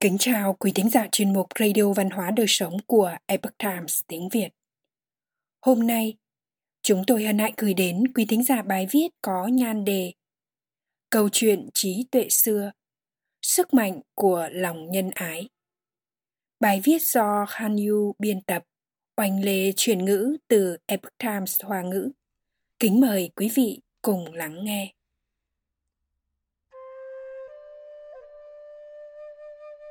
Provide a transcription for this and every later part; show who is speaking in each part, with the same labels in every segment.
Speaker 1: Kính chào quý thính giả chuyên mục Radio Văn hóa Đời Sống của Epoch Times tiếng Việt. Hôm nay, chúng tôi hân hạnh gửi đến quý thính giả bài viết có nhan đề Câu chuyện trí tuệ xưa, sức mạnh của lòng nhân ái. Bài viết do Han Yu biên tập, oanh lê chuyển ngữ từ Epoch Times Hoa ngữ. Kính mời quý vị cùng lắng nghe.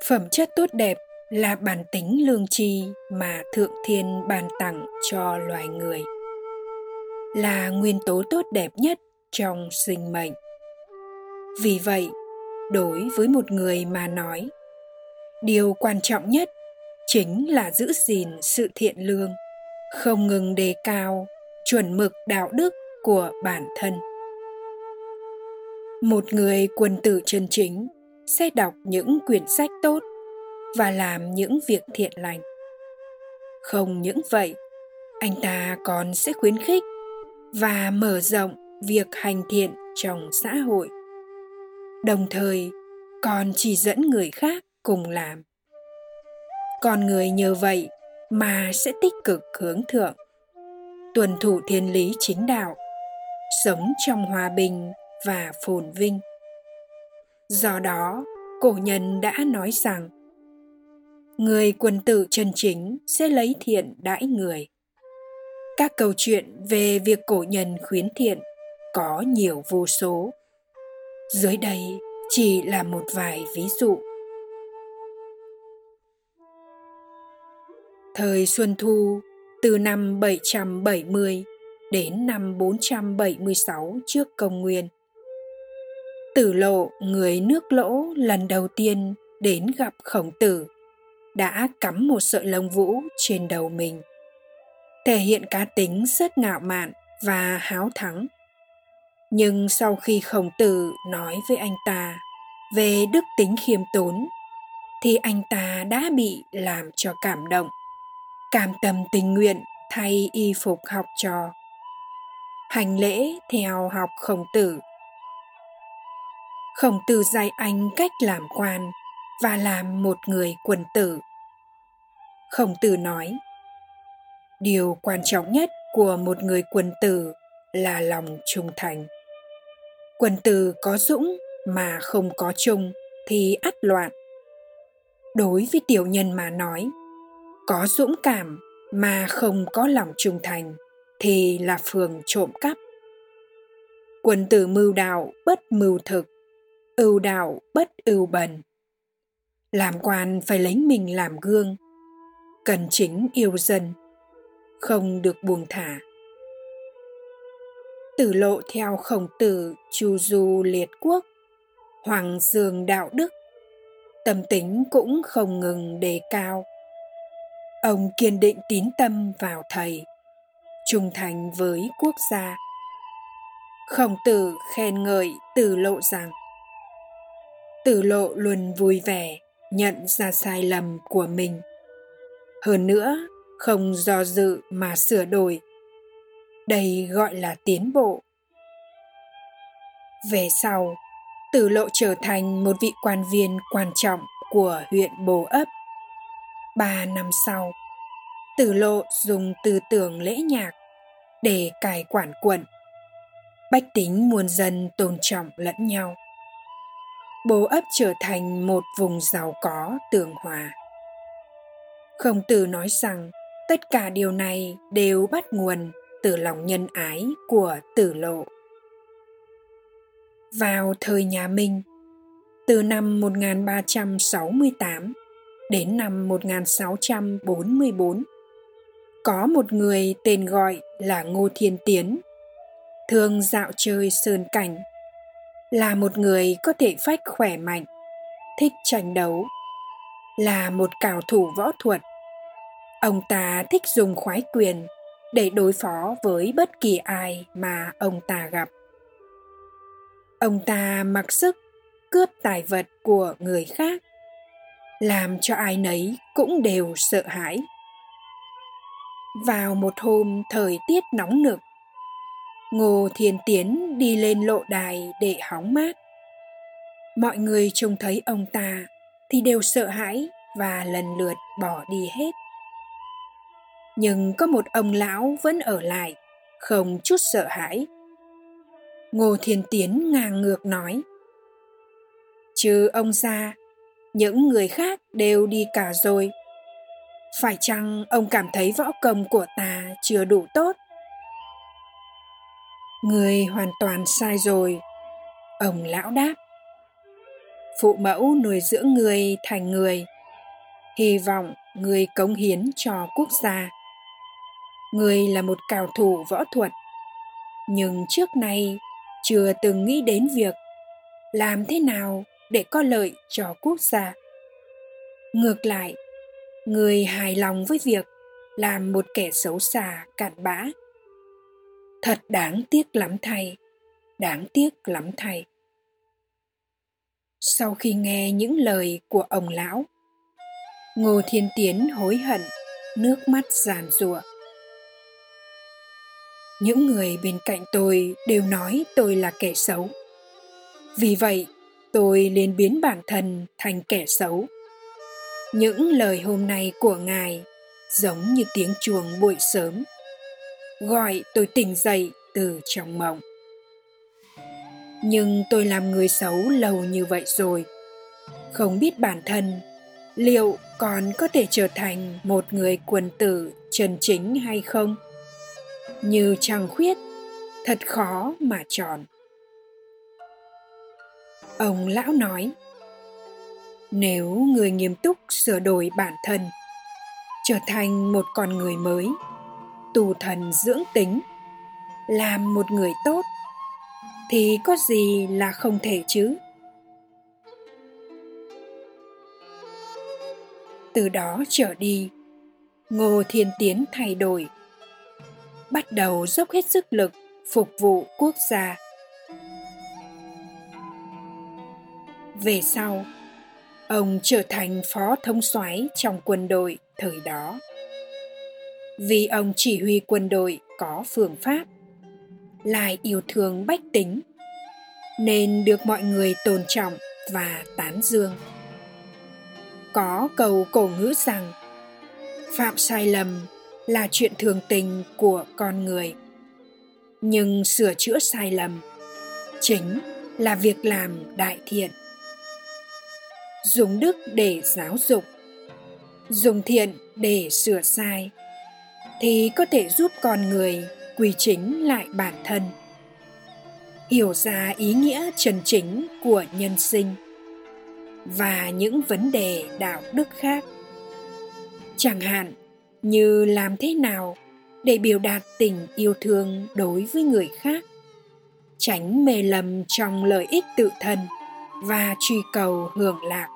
Speaker 1: Phẩm chất tốt đẹp là bản tính lương tri mà Thượng Thiên ban tặng cho loài người. Là nguyên tố tốt đẹp nhất trong sinh mệnh. Vì vậy, đối với một người mà nói, điều quan trọng nhất chính là giữ gìn sự thiện lương, không ngừng đề cao chuẩn mực đạo đức của bản thân. Một người quân tử chân chính sẽ đọc những quyển sách tốt và làm những việc thiện lành. Không những vậy, anh ta còn sẽ khuyến khích và mở rộng việc hành thiện trong xã hội. Đồng thời, còn chỉ dẫn người khác cùng làm. Con người nhờ vậy mà sẽ tích cực hướng thượng, tuân thủ thiên lý chính đạo, sống trong hòa bình và phồn vinh do đó cổ nhân đã nói rằng người quân tử chân chính sẽ lấy thiện đãi người. Các câu chuyện về việc cổ nhân khuyến thiện có nhiều vô số. Dưới đây chỉ là một vài ví dụ. Thời Xuân Thu, từ năm 770 đến năm 476 trước công nguyên, Tử lộ người nước lỗ lần đầu tiên đến gặp khổng tử, đã cắm một sợi lông vũ trên đầu mình. Thể hiện cá tính rất ngạo mạn và háo thắng. Nhưng sau khi khổng tử nói với anh ta về đức tính khiêm tốn, thì anh ta đã bị làm cho cảm động, cảm tâm tình nguyện thay y phục học trò. Hành lễ theo học khổng tử khổng tử dạy anh cách làm quan và làm một người quần tử. Khổng tử nói, điều quan trọng nhất của một người quần tử là lòng trung thành. Quần tử có dũng mà không có trung thì ắt loạn. Đối với tiểu nhân mà nói, có dũng cảm mà không có lòng trung thành thì là phường trộm cắp. Quần tử mưu đạo bất mưu thực ưu đạo bất ưu bần làm quan phải lấy mình làm gương. Cần chính yêu dân, không được buông thả. Tử lộ theo khổng tử chu du liệt quốc, hoàng dương đạo đức, tâm tính cũng không ngừng đề cao. Ông kiên định tín tâm vào thầy, trung thành với quốc gia. Khổng tử khen ngợi tử lộ rằng tử lộ luôn vui vẻ, nhận ra sai lầm của mình. Hơn nữa, không do dự mà sửa đổi. Đây gọi là tiến bộ. Về sau, tử lộ trở thành một vị quan viên quan trọng của huyện bồ ấp. Ba năm sau, tử lộ dùng tư tưởng lễ nhạc để cải quản quận. Bách tính muôn dân tôn trọng lẫn nhau bố ấp trở thành một vùng giàu có tường hòa. Khổng tử nói rằng tất cả điều này đều bắt nguồn từ lòng nhân ái của tử lộ. Vào thời nhà Minh, từ năm 1368 đến năm 1644, có một người tên gọi là Ngô Thiên Tiến, thường dạo chơi sơn cảnh là một người có thể phách khỏe mạnh, thích tranh đấu, là một cào thủ võ thuật. Ông ta thích dùng khoái quyền để đối phó với bất kỳ ai mà ông ta gặp. Ông ta mặc sức cướp tài vật của người khác, làm cho ai nấy cũng đều sợ hãi. Vào một hôm thời tiết nóng nực Ngô Thiên Tiến đi lên lộ đài để hóng mát. Mọi người trông thấy ông ta thì đều sợ hãi và lần lượt bỏ đi hết. Nhưng có một ông lão vẫn ở lại, không chút sợ hãi. Ngô thiên tiến ngang ngược nói chứ ông ra, những người khác đều đi cả rồi. Phải chăng ông cảm thấy võ công của ta chưa đủ tốt? Người hoàn toàn sai rồi. Ông lão đáp. Phụ mẫu nuôi dưỡng người thành người. Hy vọng người cống hiến cho quốc gia. Người là một cao thủ võ thuật. Nhưng trước nay chưa từng nghĩ đến việc làm thế nào để có lợi cho quốc gia. Ngược lại, người hài lòng với việc làm một kẻ xấu xa cặn bã thật đáng tiếc lắm thầy. Đáng tiếc lắm thầy. Sau khi nghe những lời của ông lão, ngô thiên tiến hối hận, nước mắt giàn giụa. Những người bên cạnh tôi đều nói tôi là kẻ xấu. Vì vậy, tôi liền biến bản thân thành kẻ xấu. Những lời hôm nay của ngài giống như tiếng chuông buổi sớm gọi tôi tỉnh dậy từ trong mộng. Nhưng tôi làm người xấu lâu như vậy rồi. Không biết bản thân, liệu còn có thể trở thành một người quần tử chân chính hay không? Như trăng khuyết, thật khó mà chọn. Ông lão nói, nếu người nghiêm túc sửa đổi bản thân, trở thành một con người mới tu thần dưỡng tính. Làm một người tốt thì có gì là không thể chứ? Từ đó trở đi, ngô thiên tiến thay đổi, bắt đầu dốc hết sức lực phục vụ quốc gia. Về sau, ông trở thành phó thống soái trong quân đội thời đó vì ông chỉ huy quân đội có phương pháp, lại yêu thương bách tính, nên được mọi người tôn trọng và tán dương. Có câu cổ ngữ rằng, phạm sai lầm là chuyện thường tình của con người, nhưng sửa chữa sai lầm chính là việc làm đại thiện. Dùng đức để giáo dục, dùng thiện để sửa sai thì có thể giúp con người quy chính lại bản thân. Hiểu ra ý nghĩa chân chính của nhân sinh và những vấn đề đạo đức khác. Chẳng hạn, như làm thế nào để biểu đạt tình yêu thương đối với người khác, tránh mê lầm trong lợi ích tự thân và truy cầu hưởng lạc.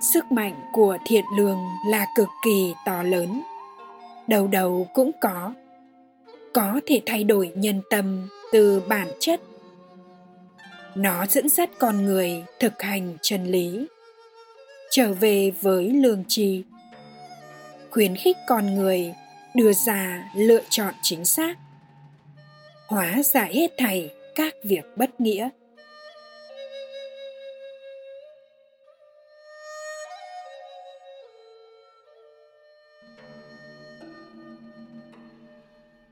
Speaker 1: Sức mạnh của thiện lương là cực kỳ to lớn đầu đầu cũng có. Có thể thay đổi nhân tâm từ bản chất. Nó dẫn dắt con người thực hành chân lý. Trở về với lương tri. Khuyến khích con người đưa ra lựa chọn chính xác. Hóa giải hết thảy các việc bất nghĩa.